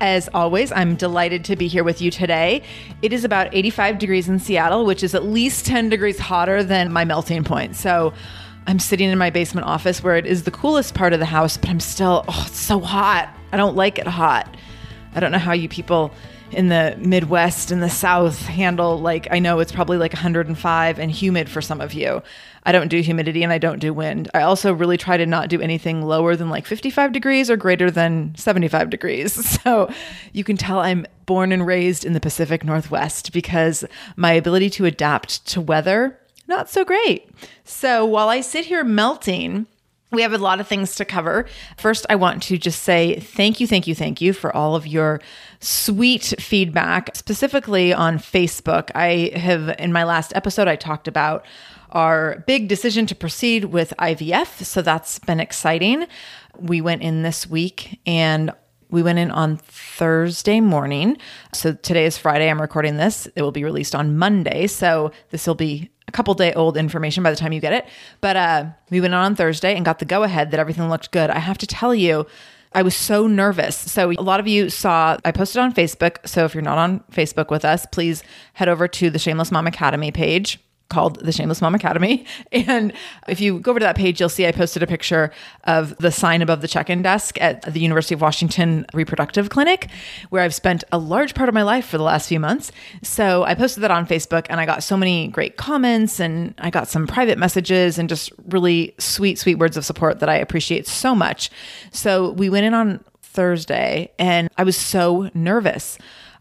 As always, I'm delighted to be here with you today. It is about 85 degrees in Seattle, which is at least 10 degrees hotter than my melting point. So I'm sitting in my basement office where it is the coolest part of the house, but I'm still, oh, it's so hot. I don't like it hot. I don't know how you people in the Midwest and the South handle, like, I know it's probably like 105 and humid for some of you. I don't do humidity and I don't do wind. I also really try to not do anything lower than like 55 degrees or greater than 75 degrees. So you can tell I'm born and raised in the Pacific Northwest because my ability to adapt to weather, not so great. So while I sit here melting, we have a lot of things to cover. First, I want to just say thank you, thank you, thank you for all of your sweet feedback, specifically on Facebook. I have, in my last episode, I talked about our big decision to proceed with IVF. So that's been exciting. We went in this week and we went in on Thursday morning. So today is Friday. I'm recording this. It will be released on Monday. So this will be a couple day old information by the time you get it. But uh, we went on Thursday and got the go ahead that everything looked good. I have to tell you, I was so nervous. So, a lot of you saw I posted on Facebook. So, if you're not on Facebook with us, please head over to the Shameless Mom Academy page called the Shameless Mom Academy. And if you go over to that page, you'll see I posted a picture of the sign above the check in desk at the University of Washington Reproductive Clinic, where I've spent a large part of my life for the last few months. So I posted that on Facebook and I got so many great comments and I got some private messages and just really sweet, sweet words of support that I appreciate so much. So we went in on Thursday and I was so nervous.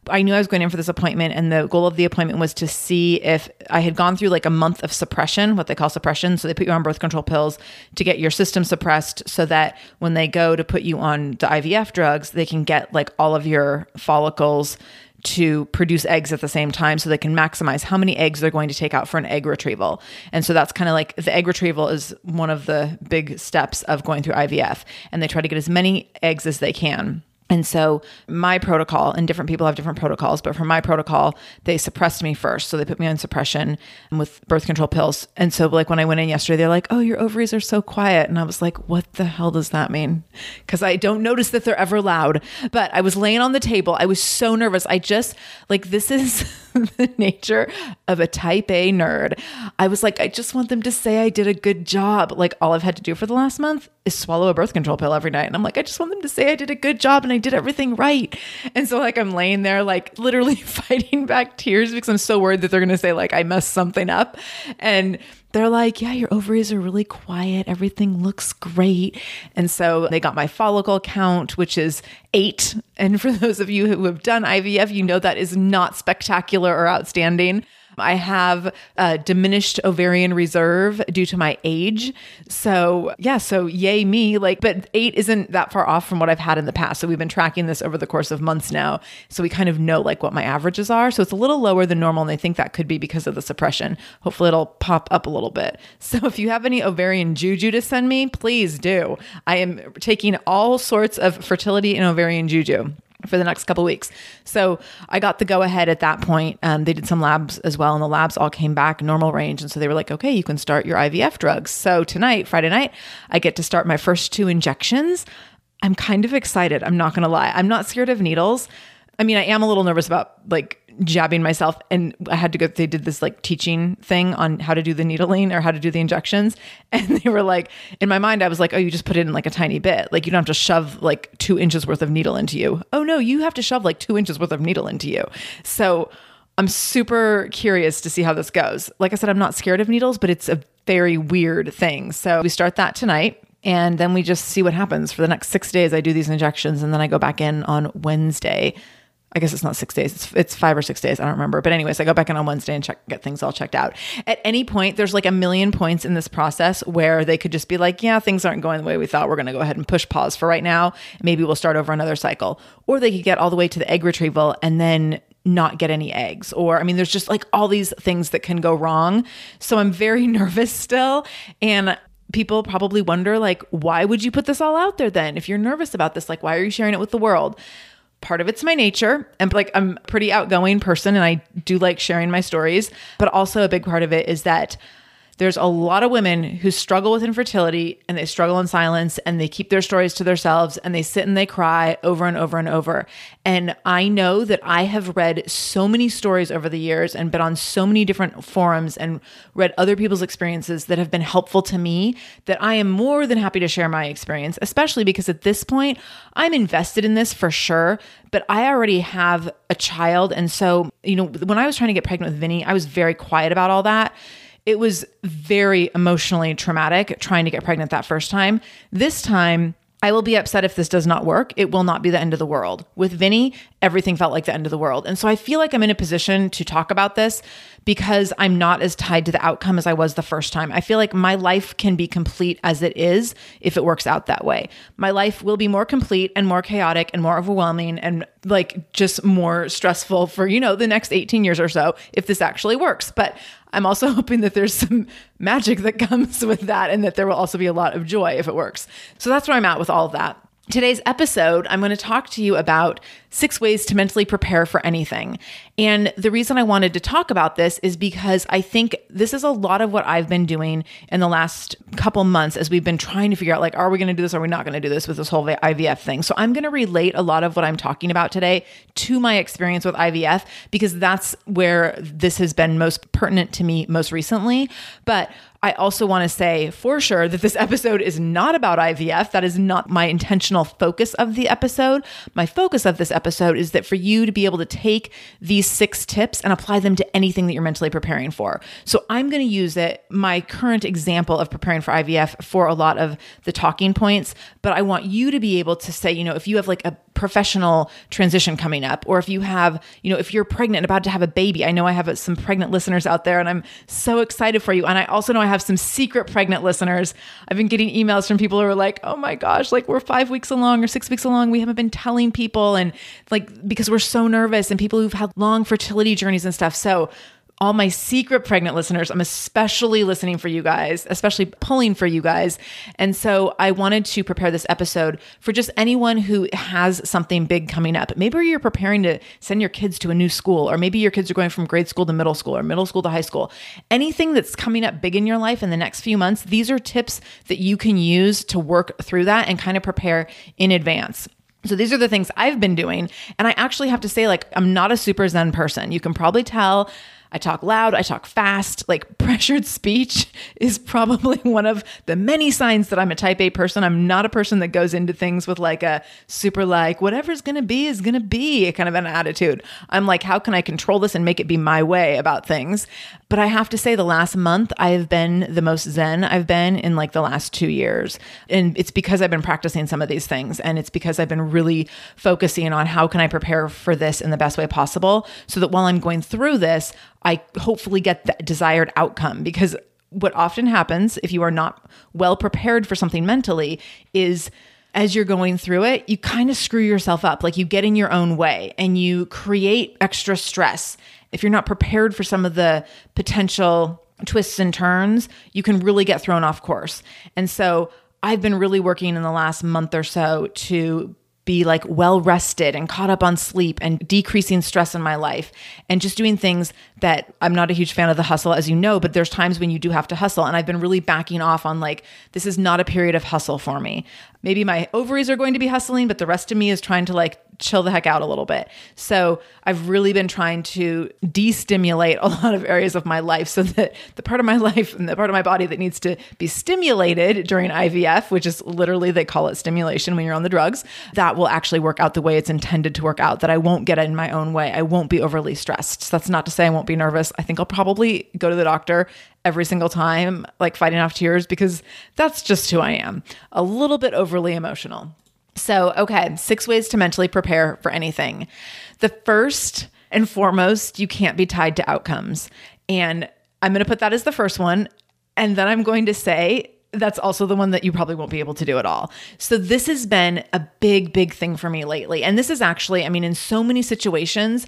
I knew I was going in for this appointment, and the goal of the appointment was to see if I had gone through like a month of suppression, what they call suppression. So they put you on birth control pills to get your system suppressed so that when they go to put you on the IVF drugs, they can get like all of your follicles to produce eggs at the same time so they can maximize how many eggs they're going to take out for an egg retrieval. And so that's kind of like the egg retrieval is one of the big steps of going through IVF. And they try to get as many eggs as they can. And so my protocol, and different people have different protocols, but for my protocol, they suppressed me first. So they put me on suppression with birth control pills. And so like when I went in yesterday, they're like, "Oh, your ovaries are so quiet." And I was like, "What the hell does that mean?" Cuz I don't notice that they're ever loud. But I was laying on the table. I was so nervous. I just like this is the nature of a type A nerd. I was like, I just want them to say I did a good job. Like all I've had to do for the last month is swallow a birth control pill every night. And I'm like, I just want them to say I did a good job and I did everything right. And so like I'm laying there like literally fighting back tears because I'm so worried that they're going to say like I messed something up. And they're like, yeah, your ovaries are really quiet. Everything looks great. And so they got my follicle count, which is eight. And for those of you who have done IVF, you know that is not spectacular or outstanding. I have a diminished ovarian reserve due to my age. So, yeah, so yay me. Like, but eight isn't that far off from what I've had in the past. So, we've been tracking this over the course of months now. So, we kind of know like what my averages are. So, it's a little lower than normal. And I think that could be because of the suppression. Hopefully, it'll pop up a little bit. So, if you have any ovarian juju to send me, please do. I am taking all sorts of fertility and ovarian juju for the next couple weeks. So I got the go ahead at that point. Um, they did some labs as well, and the labs all came back normal range. And so they were like, okay, you can start your IVF drugs. So tonight, Friday night, I get to start my first two injections. I'm kind of excited. I'm not going to lie. I'm not scared of needles. I mean, I am a little nervous about like jabbing myself and I had to go they did this like teaching thing on how to do the needling or how to do the injections and they were like in my mind I was like oh you just put it in like a tiny bit. Like you don't have to shove like 2 inches worth of needle into you. Oh no you have to shove like 2 inches worth of needle into you. So I'm super curious to see how this goes. Like I said I'm not scared of needles but it's a very weird thing. So we start that tonight and then we just see what happens. For the next 6 days I do these injections and then I go back in on Wednesday I guess it's not six days. It's, it's five or six days. I don't remember. But anyways, I go back in on Wednesday and check, get things all checked out. At any point, there's like a million points in this process where they could just be like, yeah, things aren't going the way we thought. We're going to go ahead and push pause for right now. Maybe we'll start over another cycle. Or they could get all the way to the egg retrieval and then not get any eggs. Or, I mean, there's just like all these things that can go wrong. So I'm very nervous still. And people probably wonder, like, why would you put this all out there then? If you're nervous about this, like, why are you sharing it with the world? Part of it's my nature and like I'm a pretty outgoing person and I do like sharing my stories, but also a big part of it is that there's a lot of women who struggle with infertility and they struggle in silence and they keep their stories to themselves and they sit and they cry over and over and over. And I know that I have read so many stories over the years and been on so many different forums and read other people's experiences that have been helpful to me that I am more than happy to share my experience, especially because at this point, I'm invested in this for sure, but I already have a child. And so, you know, when I was trying to get pregnant with Vinny, I was very quiet about all that it was very emotionally traumatic trying to get pregnant that first time. This time, I will be upset if this does not work. It will not be the end of the world. With Vinny, everything felt like the end of the world. And so I feel like I'm in a position to talk about this because I'm not as tied to the outcome as I was the first time. I feel like my life can be complete as it is if it works out that way. My life will be more complete and more chaotic and more overwhelming and like just more stressful for, you know, the next 18 years or so if this actually works. But I'm also hoping that there's some magic that comes with that and that there will also be a lot of joy if it works. So that's where I'm at with all of that. Today's episode, I'm going to talk to you about six ways to mentally prepare for anything. And the reason I wanted to talk about this is because I think this is a lot of what I've been doing in the last couple months as we've been trying to figure out like, are we going to do this? Or are we not going to do this with this whole IVF thing? So I'm going to relate a lot of what I'm talking about today to my experience with IVF because that's where this has been most pertinent to me most recently. But I also want to say for sure that this episode is not about IVF. That is not my intentional focus of the episode. My focus of this episode is that for you to be able to take these six tips and apply them to anything that you're mentally preparing for. So I'm going to use it, my current example of preparing for IVF, for a lot of the talking points. But I want you to be able to say, you know, if you have like a professional transition coming up, or if you have, you know, if you're pregnant and about to have a baby, I know I have some pregnant listeners out there and I'm so excited for you. And I also know I have some secret pregnant listeners. I've been getting emails from people who are like, oh my gosh, like we're five weeks along or six weeks along. We haven't been telling people. And like, because we're so nervous and people who've had long fertility journeys and stuff. So, all my secret pregnant listeners, I'm especially listening for you guys, especially pulling for you guys. And so I wanted to prepare this episode for just anyone who has something big coming up. Maybe you're preparing to send your kids to a new school, or maybe your kids are going from grade school to middle school or middle school to high school. Anything that's coming up big in your life in the next few months, these are tips that you can use to work through that and kind of prepare in advance. So these are the things I've been doing. And I actually have to say, like, I'm not a super Zen person. You can probably tell I talk loud, I talk fast. Like pressured speech is probably one of the many signs that I'm a type A person. I'm not a person that goes into things with like a super like whatever's going to be is going to be kind of an attitude. I'm like how can I control this and make it be my way about things? But I have to say the last month I have been the most zen I've been in like the last 2 years. And it's because I've been practicing some of these things and it's because I've been really focusing on how can I prepare for this in the best way possible so that while I'm going through this, I hopefully get the desired outcome because what often happens if you are not well prepared for something mentally is as you're going through it, you kind of screw yourself up. Like you get in your own way and you create extra stress. If you're not prepared for some of the potential twists and turns, you can really get thrown off course. And so I've been really working in the last month or so to be like well rested and caught up on sleep and decreasing stress in my life and just doing things that I'm not a huge fan of the hustle, as you know, but there's times when you do have to hustle. And I've been really backing off on like, this is not a period of hustle for me. Maybe my ovaries are going to be hustling, but the rest of me is trying to like chill the heck out a little bit. So I've really been trying to de-stimulate a lot of areas of my life so that the part of my life and the part of my body that needs to be stimulated during IVF, which is literally they call it stimulation when you're on the drugs, that will actually work out the way it's intended to work out, that I won't get in my own way. I won't be overly stressed. So that's not to say I won't be nervous. I think I'll probably go to the doctor every single time, like fighting off tears, because that's just who I am. A little bit overly emotional. So, okay, six ways to mentally prepare for anything. The first and foremost, you can't be tied to outcomes. And I'm going to put that as the first one. And then I'm going to say, that's also the one that you probably won't be able to do at all. So, this has been a big, big thing for me lately. And this is actually, I mean, in so many situations,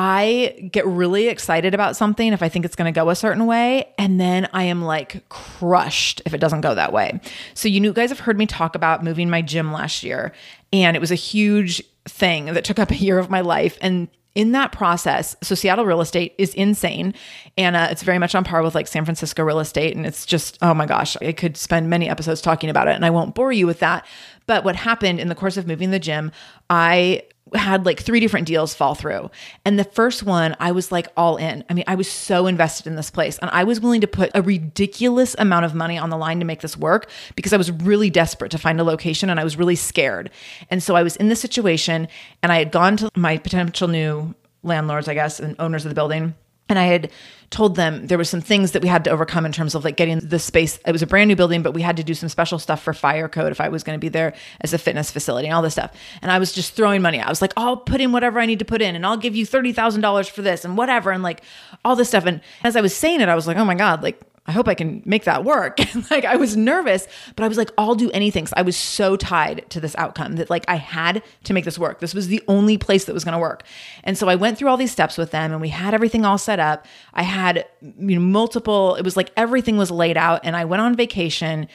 I get really excited about something if I think it's going to go a certain way. And then I am like crushed if it doesn't go that way. So, you guys have heard me talk about moving my gym last year, and it was a huge thing that took up a year of my life. And in that process, so Seattle real estate is insane. And uh, it's very much on par with like San Francisco real estate. And it's just, oh my gosh, I could spend many episodes talking about it. And I won't bore you with that. But what happened in the course of moving the gym, I had like three different deals fall through. And the first one, I was like all in. I mean, I was so invested in this place and I was willing to put a ridiculous amount of money on the line to make this work because I was really desperate to find a location and I was really scared. And so I was in this situation and I had gone to my potential new landlords, I guess, and owners of the building and I had told them there were some things that we had to overcome in terms of like getting the space. It was a brand new building, but we had to do some special stuff for fire code if I was going to be there as a fitness facility and all this stuff. And I was just throwing money. I was like, I'll put in whatever I need to put in and I'll give you $30,000 for this and whatever. And like all this stuff. And as I was saying it, I was like, oh my God, like I hope I can make that work. like I was nervous, but I was like, I'll do anything. So I was so tied to this outcome that like I had to make this work. This was the only place that was going to work. And so I went through all these steps with them and we had everything all set up. I had you know multiple, it was like everything was laid out and I went on vacation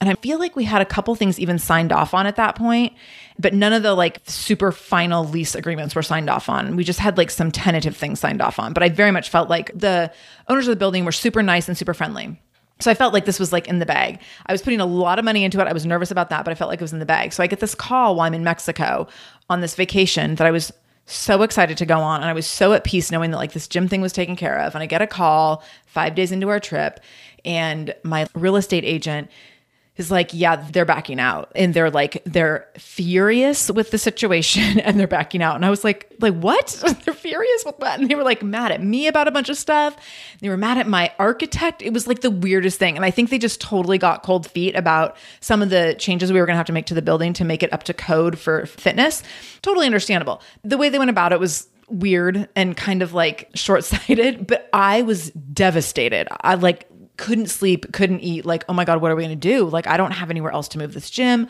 and I feel like we had a couple things even signed off on at that point, but none of the like super final lease agreements were signed off on. We just had like some tentative things signed off on. But I very much felt like the owners of the building were super nice and super friendly. So I felt like this was like in the bag. I was putting a lot of money into it. I was nervous about that, but I felt like it was in the bag. So I get this call while I'm in Mexico on this vacation that I was so excited to go on and I was so at peace knowing that like this gym thing was taken care of. And I get a call 5 days into our trip and my real estate agent is like, yeah, they're backing out. And they're like, they're furious with the situation and they're backing out. And I was like, like, what? they're furious with what? And they were like mad at me about a bunch of stuff. They were mad at my architect. It was like the weirdest thing. And I think they just totally got cold feet about some of the changes we were gonna have to make to the building to make it up to code for fitness. Totally understandable. The way they went about it was weird and kind of like short-sighted but i was devastated i like couldn't sleep, couldn't eat, like, oh my God, what are we gonna do? Like, I don't have anywhere else to move this gym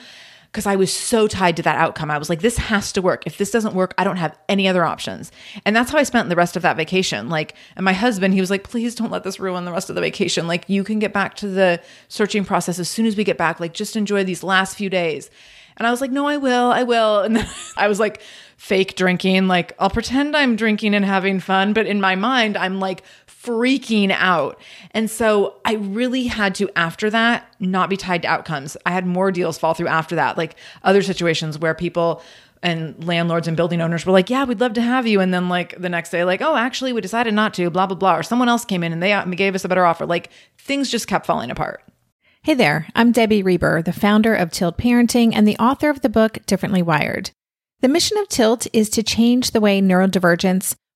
because I was so tied to that outcome. I was like, this has to work. If this doesn't work, I don't have any other options. And that's how I spent the rest of that vacation. Like, and my husband, he was like, please don't let this ruin the rest of the vacation. Like, you can get back to the searching process as soon as we get back. Like, just enjoy these last few days. And I was like, no, I will, I will. And then I was like, fake drinking. Like, I'll pretend I'm drinking and having fun, but in my mind, I'm like freaking out. And so I really had to, after that, not be tied to outcomes. I had more deals fall through after that, like other situations where people and landlords and building owners were like, "Yeah, we'd love to have you," and then like the next day, like, "Oh, actually, we decided not to." Blah blah blah. Or someone else came in and they uh, gave us a better offer. Like things just kept falling apart. Hey there, I'm Debbie Reber, the founder of Tilt Parenting and the author of the book Differently Wired. The mission of Tilt is to change the way neurodivergence,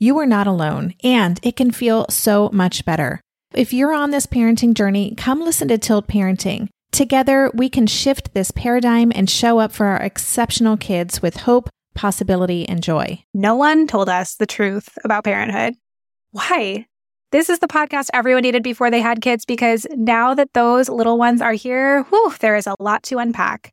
you are not alone, and it can feel so much better. If you're on this parenting journey, come listen to Tilt Parenting. Together, we can shift this paradigm and show up for our exceptional kids with hope, possibility, and joy. No one told us the truth about parenthood. Why? This is the podcast everyone needed before they had kids because now that those little ones are here, whew, there is a lot to unpack.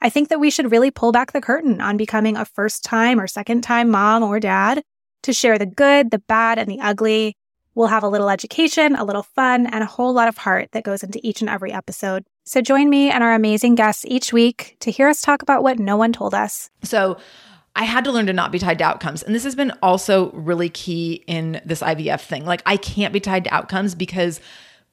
I think that we should really pull back the curtain on becoming a first time or second time mom or dad to share the good, the bad, and the ugly. We'll have a little education, a little fun, and a whole lot of heart that goes into each and every episode. So join me and our amazing guests each week to hear us talk about what no one told us. So, I had to learn to not be tied to outcomes. And this has been also really key in this IVF thing. Like, I can't be tied to outcomes because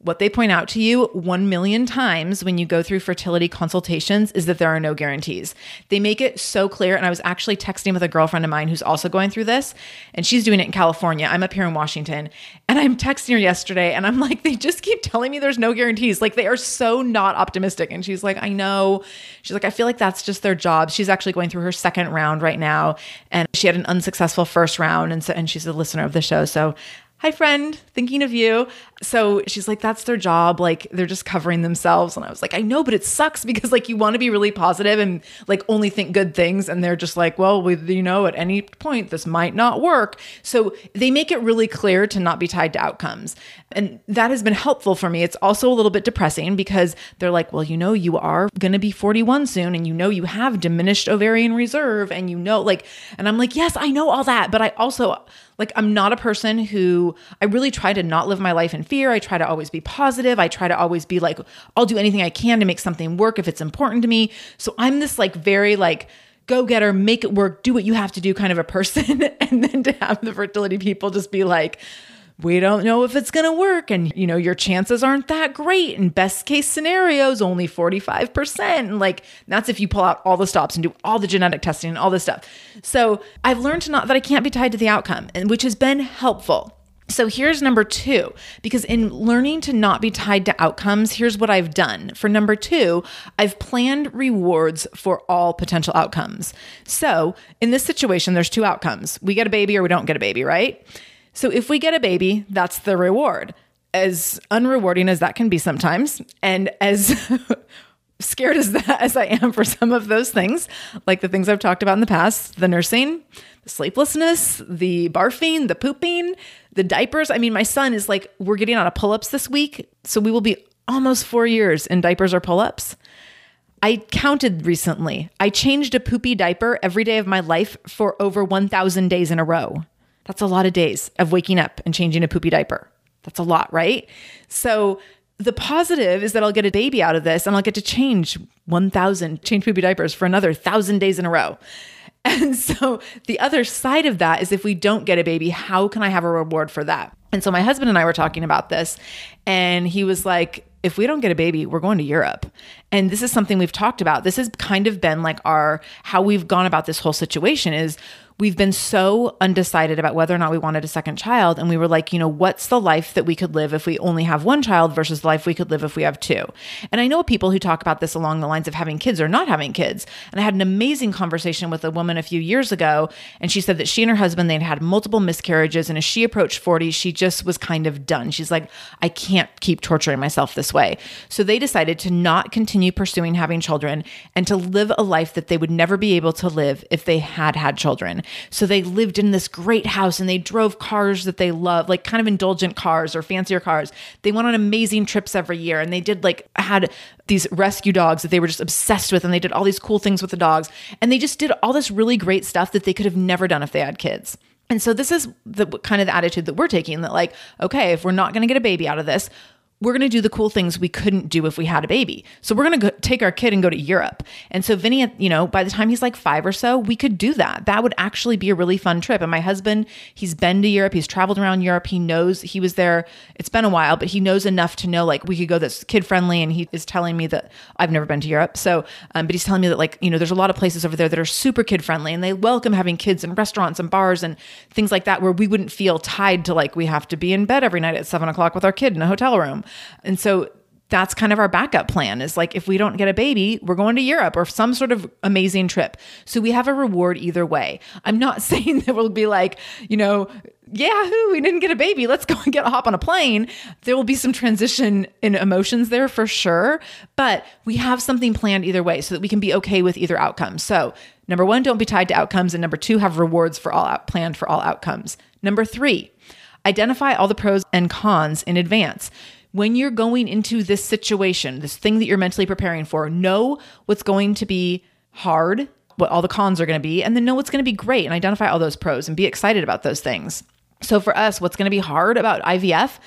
what they point out to you 1 million times when you go through fertility consultations is that there are no guarantees. They make it so clear. And I was actually texting with a girlfriend of mine who's also going through this, and she's doing it in California. I'm up here in Washington. And I'm texting her yesterday, and I'm like, they just keep telling me there's no guarantees. Like, they are so not optimistic. And she's like, I know. She's like, I feel like that's just their job. She's actually going through her second round right now. And she had an unsuccessful first round. And so, and she's a listener of the show. So hi friend thinking of you. So she's like that's their job. Like they're just covering themselves. And i was like i know but it sucks because like you want to be really positive and like only think good things. And they're just like well with you know at any point this might not work. So they make it really clear to not be tied to outcomes. And that has been helpful for me. It's also a little bit depressing because they're like well you know you are going to be 41 soon and you know you have diminished ovarian reserve and you know like and i'm like yes i know all that but i also like, I'm not a person who I really try to not live my life in fear. I try to always be positive. I try to always be like, I'll do anything I can to make something work if it's important to me. So I'm this like very like, go getter, make it work, do what you have to do kind of a person. and then to have the fertility people just be like, we don't know if it's going to work and you know your chances aren't that great and best case scenarios only 45% and like that's if you pull out all the stops and do all the genetic testing and all this stuff so i've learned to not that i can't be tied to the outcome and which has been helpful so here's number two, because in learning to not be tied to outcomes, here's what I've done. For number two, I've planned rewards for all potential outcomes. So in this situation, there's two outcomes we get a baby or we don't get a baby, right? So if we get a baby, that's the reward. As unrewarding as that can be sometimes, and as scared as that as I am for some of those things, like the things I've talked about in the past, the nursing, sleeplessness, the barfing, the pooping, the diapers. I mean, my son is like, we're getting out of pull-ups this week, so we will be almost four years in diapers or pull-ups. I counted recently. I changed a poopy diaper every day of my life for over 1,000 days in a row. That's a lot of days of waking up and changing a poopy diaper. That's a lot, right? So the positive is that I'll get a baby out of this and I'll get to change 1,000, change poopy diapers for another 1,000 days in a row. And so the other side of that is if we don't get a baby, how can I have a reward for that? And so my husband and I were talking about this, and he was like, if we don't get a baby, we're going to Europe. And this is something we've talked about. This has kind of been like our how we've gone about this whole situation is we've been so undecided about whether or not we wanted a second child. And we were like, you know, what's the life that we could live if we only have one child versus the life we could live if we have two? And I know people who talk about this along the lines of having kids or not having kids. And I had an amazing conversation with a woman a few years ago. And she said that she and her husband, they'd had multiple miscarriages. And as she approached 40, she just was kind of done. She's like, I can't keep torturing myself this way. So they decided to not continue pursuing having children and to live a life that they would never be able to live if they had had children. So they lived in this great house and they drove cars that they love, like kind of indulgent cars or fancier cars. They went on amazing trips every year and they did like had these rescue dogs that they were just obsessed with and they did all these cool things with the dogs and they just did all this really great stuff that they could have never done if they had kids. And so this is the kind of the attitude that we're taking that like, okay, if we're not going to get a baby out of this, we're going to do the cool things we couldn't do if we had a baby. So we're going to take our kid and go to Europe. And so Vinny, you know, by the time he's like five or so, we could do that. That would actually be a really fun trip. And my husband, he's been to Europe. He's traveled around Europe. He knows he was there. It's been a while, but he knows enough to know like we could go that's kid friendly. And he is telling me that I've never been to Europe. So, um, but he's telling me that like, you know, there's a lot of places over there that are super kid friendly and they welcome having kids in restaurants and bars and things like that where we wouldn't feel tied to like we have to be in bed every night at seven o'clock with our kid in a hotel room. And so that's kind of our backup plan is like if we don't get a baby, we're going to Europe or some sort of amazing trip. So we have a reward either way. I'm not saying that we'll be like, you know, yahoo, we didn't get a baby. Let's go and get a hop on a plane. There will be some transition in emotions there for sure, but we have something planned either way so that we can be okay with either outcome. So, number 1, don't be tied to outcomes and number 2, have rewards for all out planned for all outcomes. Number 3, identify all the pros and cons in advance when you're going into this situation, this thing that you're mentally preparing for, know what's going to be hard, what all the cons are going to be, and then know what's going to be great and identify all those pros and be excited about those things. So for us, what's going to be hard about IVF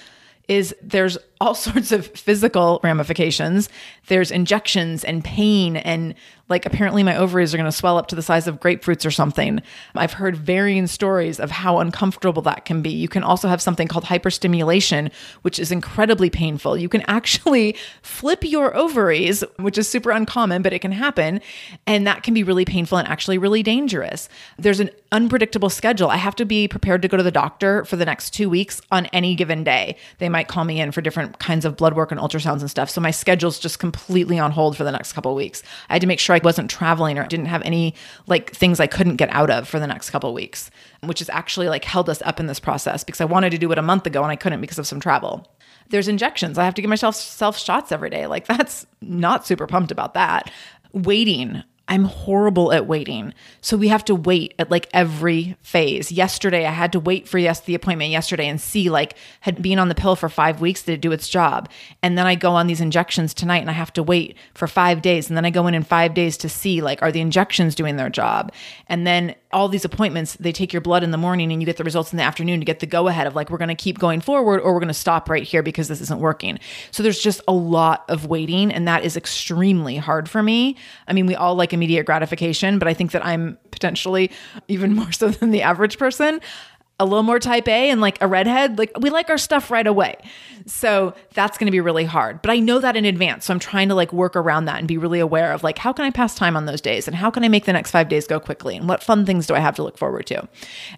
is there's all sorts of physical ramifications. There's injections and pain and like apparently my ovaries are going to swell up to the size of grapefruits or something. I've heard varying stories of how uncomfortable that can be. You can also have something called hyperstimulation, which is incredibly painful. You can actually flip your ovaries, which is super uncommon, but it can happen. And that can be really painful and actually really dangerous. There's an unpredictable schedule. I have to be prepared to go to the doctor for the next two weeks on any given day. They might call me in for different kinds of blood work and ultrasounds and stuff. So my schedule's just completely on hold for the next couple weeks. I had to make sure I wasn't traveling or didn't have any like things I couldn't get out of for the next couple weeks, which has actually like held us up in this process because I wanted to do it a month ago and I couldn't because of some travel. There's injections. I have to give myself self shots every day. Like that's not super pumped about that. Waiting I'm horrible at waiting. So we have to wait at like every phase. Yesterday, I had to wait for yes the appointment yesterday and see like had been on the pill for five weeks to do its job. And then I go on these injections tonight and I have to wait for five days. And then I go in in five days to see like are the injections doing their job. And then all these appointments, they take your blood in the morning and you get the results in the afternoon to get the go ahead of like we're going to keep going forward or we're going to stop right here because this isn't working. So there's just a lot of waiting and that is extremely hard for me. I mean, we all like immediate gratification, but I think that I'm potentially even more so than the average person a little more type A and like a redhead, like we like our stuff right away. So that's going to be really hard. But I know that in advance. So I'm trying to like work around that and be really aware of like how can I pass time on those days and how can I make the next 5 days go quickly and what fun things do I have to look forward to.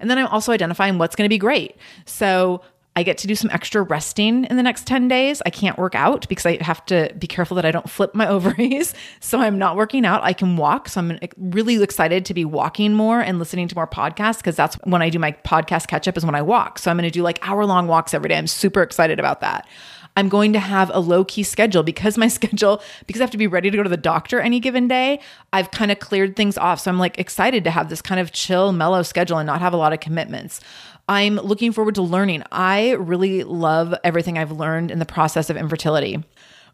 And then I'm also identifying what's going to be great. So I get to do some extra resting in the next 10 days. I can't work out because I have to be careful that I don't flip my ovaries. So I'm not working out. I can walk. So I'm really excited to be walking more and listening to more podcasts because that's when I do my podcast catch up is when I walk. So I'm going to do like hour long walks every day. I'm super excited about that. I'm going to have a low key schedule because my schedule, because I have to be ready to go to the doctor any given day, I've kind of cleared things off. So I'm like excited to have this kind of chill, mellow schedule and not have a lot of commitments. I'm looking forward to learning. I really love everything I've learned in the process of infertility.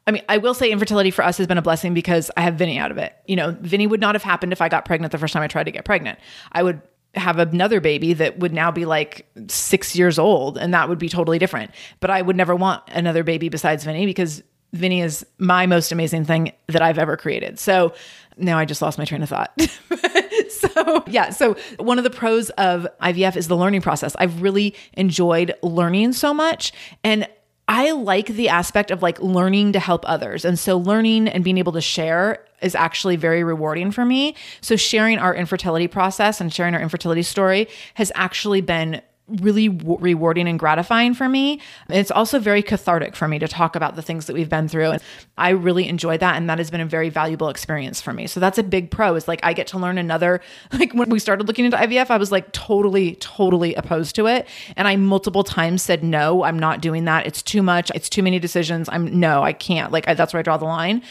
I mean, I will say infertility for us has been a blessing because I have Vinny out of it. You know, Vinny would not have happened if I got pregnant the first time I tried to get pregnant. I would have another baby that would now be like six years old, and that would be totally different. But I would never want another baby besides Vinny because Vinny is my most amazing thing that I've ever created. So now I just lost my train of thought. so, yeah. So, one of the pros of IVF is the learning process. I've really enjoyed learning so much. And I like the aspect of like learning to help others. And so learning and being able to share is actually very rewarding for me. So sharing our infertility process and sharing our infertility story has actually been really w- rewarding and gratifying for me. It's also very cathartic for me to talk about the things that we've been through. And I really enjoy that. And that has been a very valuable experience for me. So that's a big pro is like I get to learn another, like when we started looking into IVF, I was like totally, totally opposed to it. And I multiple times said, no, I'm not doing that. It's too much. It's too many decisions. I'm no, I can't. Like I, that's where I draw the line.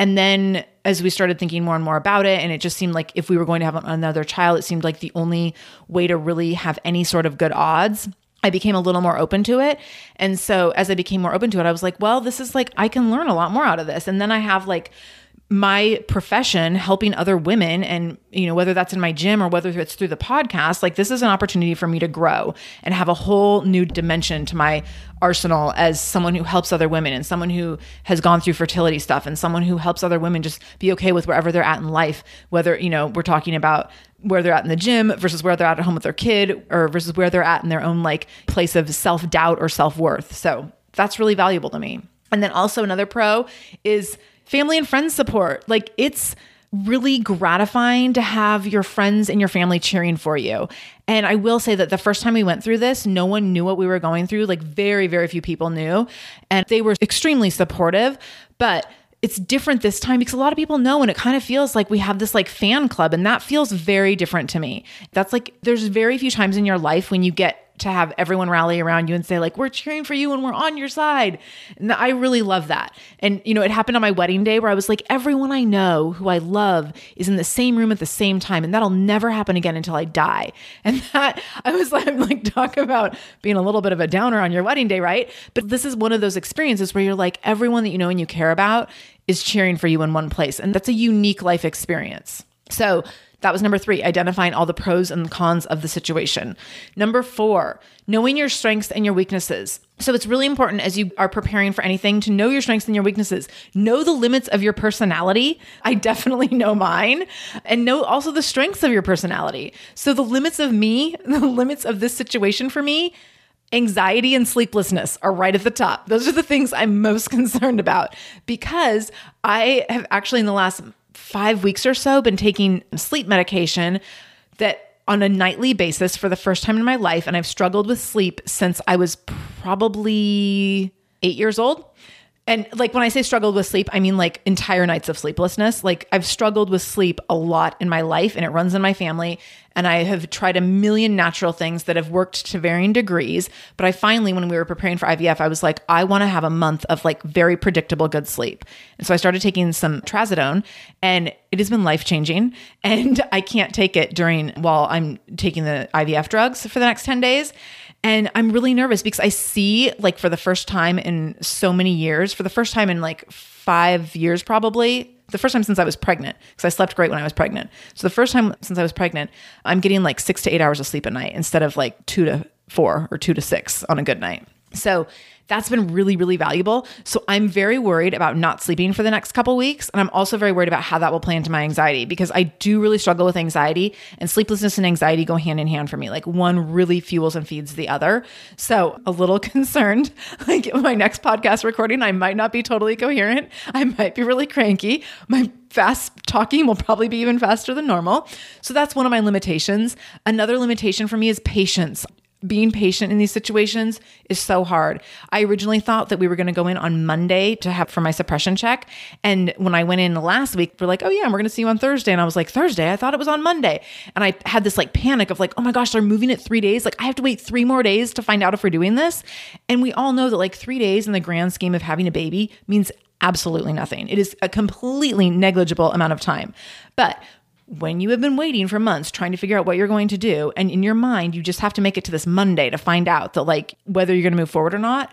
And then as we started thinking more and more about it, and it just seemed like if we were going to have another child, it seemed like the only way to really have any sort of good odds. I became a little more open to it. And so as I became more open to it, I was like, well, this is like, I can learn a lot more out of this. And then I have like, my profession helping other women and you know whether that's in my gym or whether it's through the podcast like this is an opportunity for me to grow and have a whole new dimension to my arsenal as someone who helps other women and someone who has gone through fertility stuff and someone who helps other women just be okay with wherever they're at in life whether you know we're talking about where they're at in the gym versus where they're at at home with their kid or versus where they're at in their own like place of self-doubt or self-worth. So that's really valuable to me. And then also another pro is family and friends support. Like it's really gratifying to have your friends and your family cheering for you. And I will say that the first time we went through this, no one knew what we were going through. Like very, very few people knew. And they were extremely supportive. But it's different this time because a lot of people know and it kind of feels like we have this like fan club and that feels very different to me. That's like there's very few times in your life when you get to have everyone rally around you and say like we're cheering for you and we're on your side. And i really love that. And you know it happened on my wedding day where i was like everyone i know who i love is in the same room at the same time and that'll never happen again until i die. And that i was like like talk about being a little bit of a downer on your wedding day right? But this is one of those experiences where you're like everyone that you know and you care about is cheering for you in one place and that's a unique life experience. So that was number three, identifying all the pros and cons of the situation. Number four, knowing your strengths and your weaknesses. So it's really important as you are preparing for anything to know your strengths and your weaknesses. Know the limits of your personality. I definitely know mine. And know also the strengths of your personality. So the limits of me, the limits of this situation for me, anxiety and sleeplessness are right at the top. Those are the things I'm most concerned about because I have actually in the last five weeks or so been taking sleep medication that on a nightly basis for the first time in my life. And I've struggled with sleep since I was probably eight years old. And like when I say struggled with sleep, I mean like entire nights of sleeplessness. Like I've struggled with sleep a lot in my life and it runs in my family. And I have tried a million natural things that have worked to varying degrees. But I finally, when we were preparing for IVF, I was like, I want to have a month of like very predictable good sleep. And so I started taking some trazodone and it has been life changing. And I can't take it during while I'm taking the IVF drugs for the next 10 days. And I'm really nervous because I see, like, for the first time in so many years, for the first time in like five years, probably, the first time since I was pregnant, because I slept great when I was pregnant. So the first time since I was pregnant, I'm getting like six to eight hours of sleep a night instead of like two to four or two to six on a good night. So that's been really really valuable. So i'm very worried about not sleeping for the next couple weeks. And i'm also very worried about how that will play into my anxiety because i do really struggle with anxiety and sleeplessness and anxiety go hand in hand for me. Like one really fuels and feeds the other. So a little concerned like my next podcast recording i might not be totally coherent. I might be really cranky. My fast talking will probably be even faster than normal. So that's one of my limitations. Another limitation for me is patience being patient in these situations is so hard. I originally thought that we were going to go in on Monday to have for my suppression check. And when I went in last week, we're like, oh, yeah, we're going to see you on Thursday. And I was like, Thursday? I thought it was on Monday. And I had this like panic of like, oh my gosh, they're moving it three days. Like, I have to wait three more days to find out if we're doing this. And we all know that like three days in the grand scheme of having a baby means absolutely nothing. It is a completely negligible amount of time. But when you have been waiting for months trying to figure out what you're going to do and in your mind you just have to make it to this Monday to find out that like whether you're going to move forward or not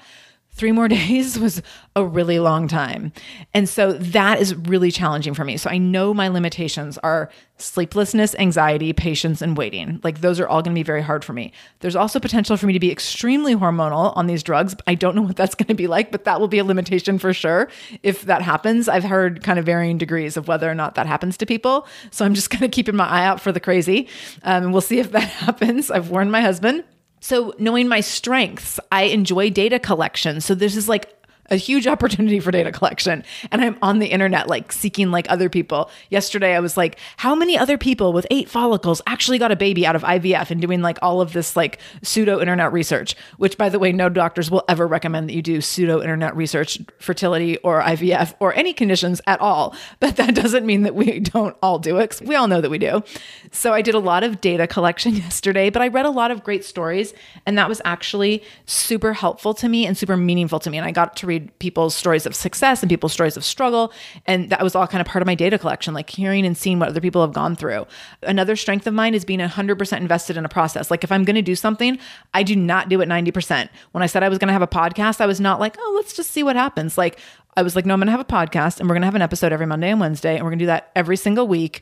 three more days was a really long time. And so that is really challenging for me. So I know my limitations are sleeplessness, anxiety, patience, and waiting. Like those are all going to be very hard for me. There's also potential for me to be extremely hormonal on these drugs. I don't know what that's going to be like, but that will be a limitation for sure if that happens. I've heard kind of varying degrees of whether or not that happens to people. So I'm just kind of keeping my eye out for the crazy. Um, and we'll see if that happens. I've warned my husband. So, knowing my strengths, I enjoy data collection. So, this is like a huge opportunity for data collection. And i'm on the internet like seeking like other people. Yesterday i was like how many other people with eight follicles actually got a baby out of ivf and doing like all of this like pseudo internet research? Which by the way no doctors will ever recommend that you do pseudo internet research fertility or ivf or any conditions at all. But that doesn't mean that we don't all do it we all know that we do so i did a lot of data collection yesterday but i read a lot of great stories and that was actually super helpful to me and super meaningful to me and i got to read people's stories of success and people's stories of struggle. And that was all kind of part of my data collection, like hearing and seeing what other people have gone through. Another strength of mine is being 100% invested in a process. Like if I'm going to do something, I do not do it 90%. When I said I was going to have a podcast, I was not like, oh, let's just see what happens. Like, I was like, no, I'm going to have a podcast and we're going to have an episode every Monday and Wednesday. And we're going to do that every single week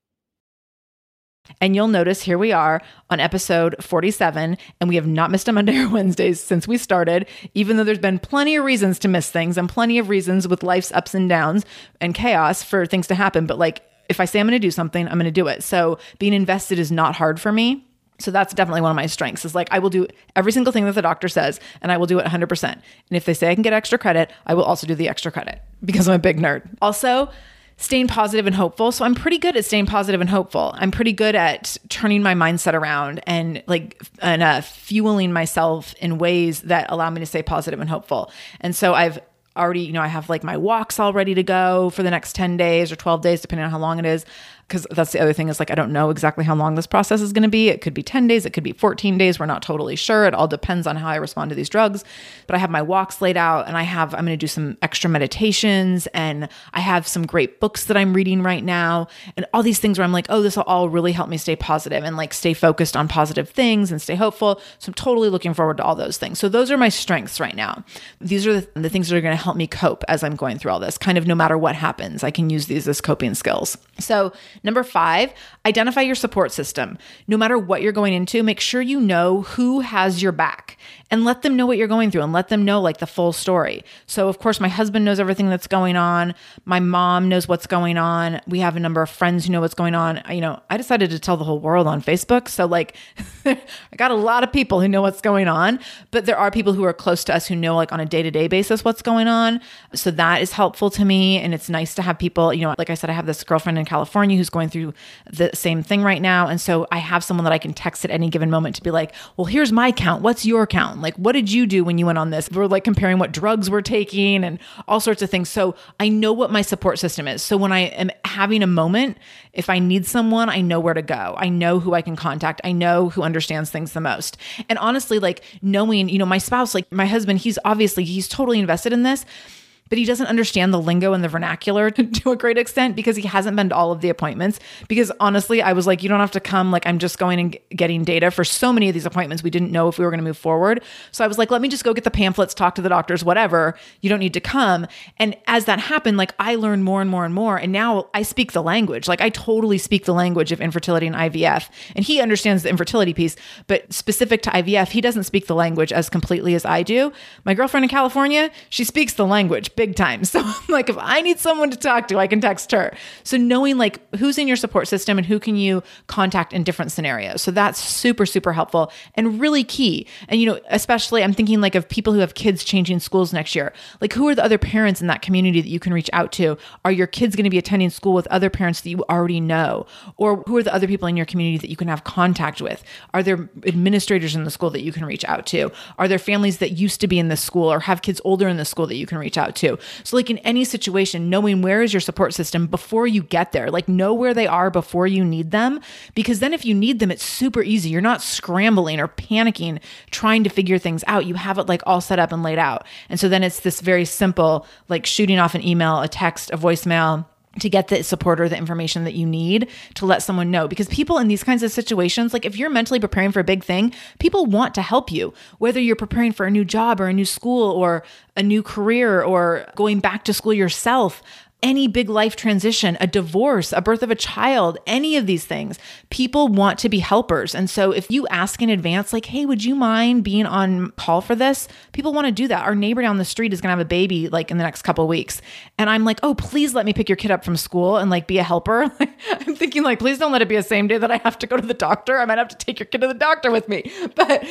And you'll notice here we are on episode 47, and we have not missed a Monday or Wednesdays since we started, even though there's been plenty of reasons to miss things and plenty of reasons with life's ups and downs and chaos for things to happen. But like, if I say I'm going to do something, I'm going to do it. So being invested is not hard for me. So that's definitely one of my strengths is like I will do every single thing that the doctor says and I will do it 100%. And if they say I can get extra credit, I will also do the extra credit because I'm a big nerd. Also, staying positive and hopeful. So I'm pretty good at staying positive and hopeful. I'm pretty good at turning my mindset around and like and uh, fueling myself in ways that allow me to stay positive and hopeful. And so I've already, you know, I have like my walks all ready to go for the next 10 days or 12 days, depending on how long it is because that's the other thing is like I don't know exactly how long this process is going to be. It could be 10 days, it could be 14 days. We're not totally sure. It all depends on how I respond to these drugs. But I have my walks laid out and I have I'm going to do some extra meditations and I have some great books that I'm reading right now and all these things where I'm like, "Oh, this will all really help me stay positive and like stay focused on positive things and stay hopeful." So I'm totally looking forward to all those things. So those are my strengths right now. These are the, the things that are going to help me cope as I'm going through all this. Kind of no matter what happens, I can use these as coping skills. So Number five, identify your support system. No matter what you're going into, make sure you know who has your back and let them know what you're going through and let them know like the full story. So, of course, my husband knows everything that's going on. My mom knows what's going on. We have a number of friends who know what's going on. You know, I decided to tell the whole world on Facebook. So, like, I got a lot of people who know what's going on, but there are people who are close to us who know, like, on a day to day basis what's going on. So, that is helpful to me. And it's nice to have people, you know, like I said, I have this girlfriend in California who's going through the same thing right now. And so I have someone that I can text at any given moment to be like, well, here's my count. What's your count? Like, what did you do when you went on this? We're like comparing what drugs we're taking and all sorts of things. So I know what my support system is. So when I am having a moment, if I need someone, I know where to go. I know who I can contact. I know who understands things the most. And honestly, like knowing, you know, my spouse, like my husband, he's obviously, he's totally invested in this but he doesn't understand the lingo and the vernacular to a great extent because he hasn't been to all of the appointments. Because honestly, I was like, you don't have to come. Like, I'm just going and getting data for so many of these appointments. We didn't know if we were going to move forward. So I was like, let me just go get the pamphlets, talk to the doctors, whatever. You don't need to come. And as that happened, like I learned more and more and more. And now I speak the language. Like I totally speak the language of infertility and IVF. And he understands the infertility piece, but specific to IVF, he doesn't speak the language as completely as I do. My girlfriend in California, she speaks the language big time. So I'm like, if I need someone to talk to, I can text her. So knowing like who's in your support system and who can you contact in different scenarios. So that's super, super helpful and really key. And, you know, especially I'm thinking like of people who have kids changing schools next year. Like who are the other parents in that community that you can reach out to? Are your kids going to be attending school with other parents that you already know? Or who are the other people in your community that you can have contact with? Are there administrators in the school that you can reach out to? Are there families that used to be in the school or have kids older in the school that you can reach out to? So, like in any situation, knowing where is your support system before you get there, like know where they are before you need them. Because then if you need them, it's super easy. You're not scrambling or panicking trying to figure things out. You have it like all set up and laid out. And so then it's this very simple, like shooting off an email, a text, a voicemail to get the support or the information that you need to let someone know. Because people in these kinds of situations like if you're mentally preparing for a big thing people want to help you. Whether you're preparing for a new job or a new school or a new career or going back to school yourself any big life transition, a divorce, a birth of a child, any of these things, people want to be helpers. And so if you ask in advance, like, hey, would you mind being on call for this? People want to do that. Our neighbor down the street is going to have a baby like in the next couple weeks. And I'm like, oh, please let me pick your kid up from school and like be a helper. I'm thinking, like, please don't let it be a same day that I have to go to the doctor. I might have to take your kid to the doctor with me, but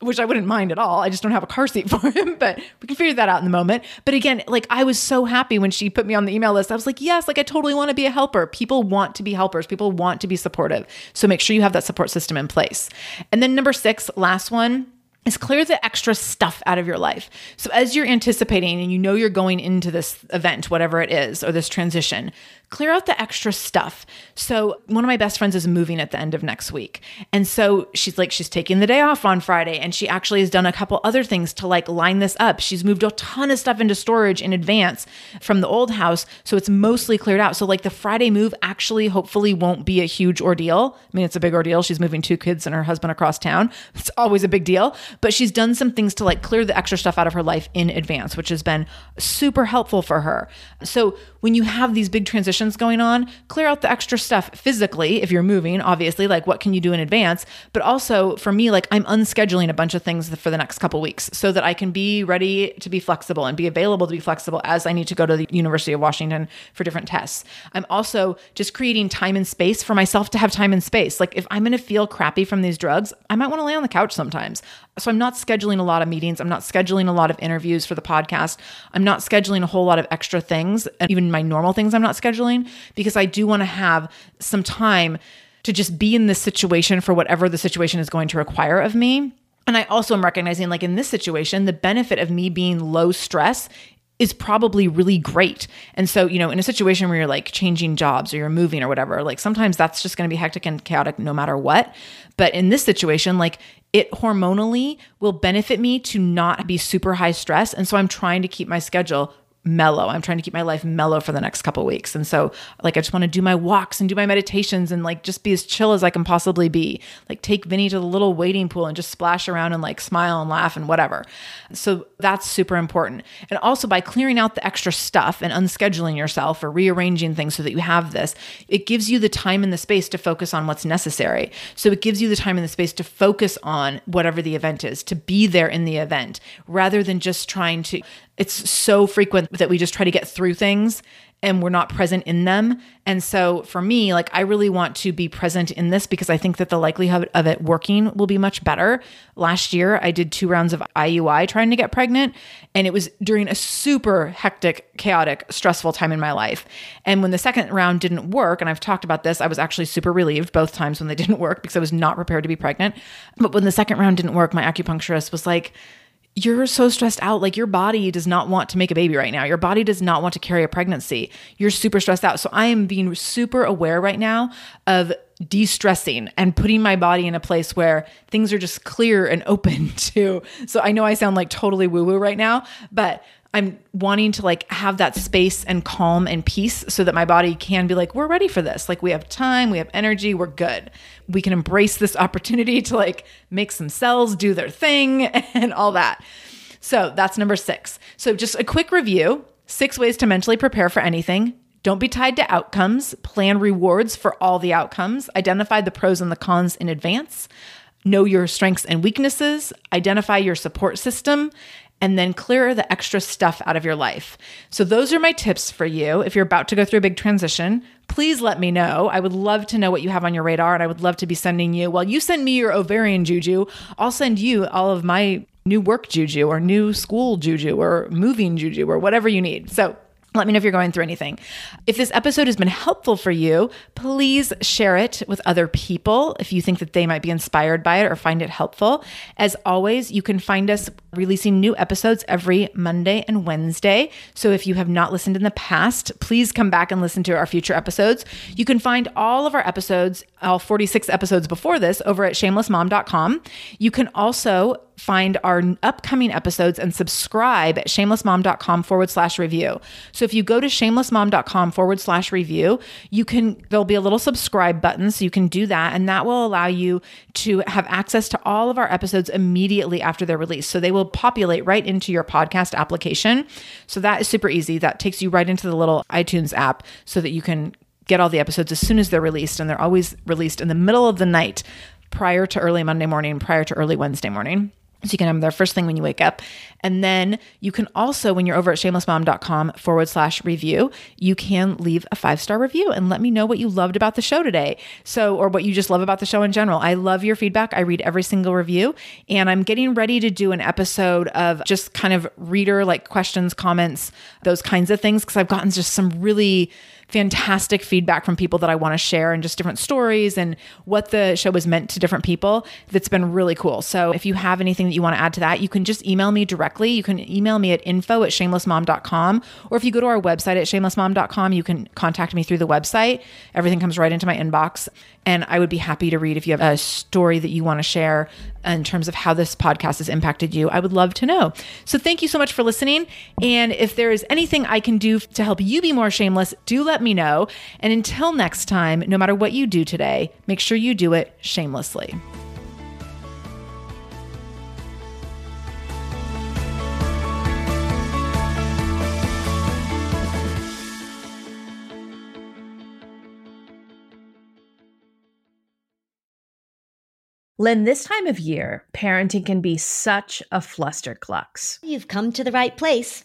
which I wouldn't mind at all. I just don't have a car seat for him, but we can figure that out in the moment. But again, like, I was so happy when she put me on the email list. I was like, yes, like I totally want to be a helper. People want to be helpers, people want to be supportive. So make sure you have that support system in place. And then number six, last one is clear the extra stuff out of your life. So as you're anticipating and you know you're going into this event, whatever it is, or this transition, clear out the extra stuff. So one of my best friends is moving at the end of next week. And so she's like, she's taking the day off on Friday and she actually has done a couple other things to like line this up. She's moved a ton of stuff into storage in advance from the old house. So it's mostly cleared out. So like the Friday move actually hopefully won't be a huge ordeal. I mean, it's a big ordeal. She's moving two kids and her husband across town. It's always a big deal, but she's done some things to like clear the extra stuff out of her life in advance, which has been super helpful for her. So when you have these big transitions going on, clear out the extra stuff physically if you're moving, obviously, like what can you do in advance? But also for me, like I'm unscheduling a bunch of things for the next couple weeks so that I can be ready to be flexible and be available to be flexible as I need to go to the University of Washington for different tests. I'm also just creating time and space for myself to have time and space. Like if I'm going to feel crappy from these drugs, I might want to lay on the couch sometimes. So I'm not scheduling a lot of meetings. I'm not scheduling a lot of interviews for the podcast. I'm not scheduling a whole lot of extra things. And even my normal things I'm not scheduling because I do want to have some time to just be in this situation for whatever the situation is going to require of me. And I also am recognizing, like in this situation, the benefit of me being low stress is probably really great. And so, you know, in a situation where you're like changing jobs or you're moving or whatever, like sometimes that's just going to be hectic and chaotic no matter what. But in this situation, like it hormonally will benefit me to not be super high stress. And so I'm trying to keep my schedule mellow. I'm trying to keep my life mellow for the next couple weeks. And so like I just want to do my walks and do my meditations and like just be as chill as I can possibly be. Like take Vinny to the little wading pool and just splash around and like smile and laugh and whatever. So that's super important. And also by clearing out the extra stuff and unscheduling yourself or rearranging things so that you have this, it gives you the time and the space to focus on what's necessary. So it gives you the time and the space to focus on whatever the event is, to be there in the event rather than just trying to it's so frequent that we just try to get through things and we're not present in them. And so for me, like I really want to be present in this because I think that the likelihood of it working will be much better. Last year, I did two rounds of IUI trying to get pregnant, and it was during a super hectic, chaotic, stressful time in my life. And when the second round didn't work, and I've talked about this, I was actually super relieved both times when they didn't work because I was not prepared to be pregnant. But when the second round didn't work, my acupuncturist was like, you're so stressed out. Like your body does not want to make a baby right now. Your body does not want to carry a pregnancy. You're super stressed out. So I am being super aware right now of de stressing and putting my body in a place where things are just clear and open to. So I know I sound like totally woo woo right now, but I'm wanting to like have that space and calm and peace so that my body can be like, we're ready for this. Like we have time, we have energy, we're good. We can embrace this opportunity to like make some cells do their thing and all that. So that's number six. So just a quick review six ways to mentally prepare for anything. Don't be tied to outcomes. Plan rewards for all the outcomes. Identify the pros and the cons in advance. Know your strengths and weaknesses. Identify your support system and then clear the extra stuff out of your life. So, those are my tips for you. If you're about to go through a big transition, please let me know. I would love to know what you have on your radar, and I would love to be sending you. Well, you send me your ovarian juju, I'll send you all of my new work juju or new school juju or moving juju or whatever you need. So, let me know if you're going through anything. If this episode has been helpful for you, please share it with other people if you think that they might be inspired by it or find it helpful. As always, you can find us releasing new episodes every Monday and Wednesday. So if you have not listened in the past, please come back and listen to our future episodes. You can find all of our episodes, all 46 episodes before this, over at shamelessmom.com. You can also find our upcoming episodes and subscribe at shamelessmom.com forward slash review. So if you go to shamelessmom.com forward slash review, you can, there'll be a little subscribe button. So you can do that. And that will allow you to have access to all of our episodes immediately after they're released. So they will populate right into your podcast application. So that is super easy. That takes you right into the little iTunes app so that you can get all the episodes as soon as they're released. And they're always released in the middle of the night prior to early Monday morning, prior to early Wednesday morning. So you can have them there first thing when you wake up. And then you can also, when you're over at shamelessmom.com forward slash review, you can leave a five star review and let me know what you loved about the show today. So, or what you just love about the show in general. I love your feedback. I read every single review. And I'm getting ready to do an episode of just kind of reader like questions, comments, those kinds of things, because I've gotten just some really fantastic feedback from people that I want to share and just different stories and what the show was meant to different people. That's been really cool. So if you have anything that you want to add to that, you can just email me directly. You can email me at info at shamelessmom.com. Or if you go to our website at shamelessmom.com, you can contact me through the website. Everything comes right into my inbox. And I would be happy to read if you have a story that you want to share in terms of how this podcast has impacted you. I would love to know. So thank you so much for listening. And if there is anything I can do to help you be more shameless, do let me know. And until next time, no matter what you do today, make sure you do it shamelessly. Lynn, this time of year, parenting can be such a flusterclux. You've come to the right place.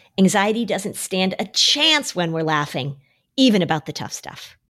Anxiety doesn't stand a chance when we're laughing, even about the tough stuff.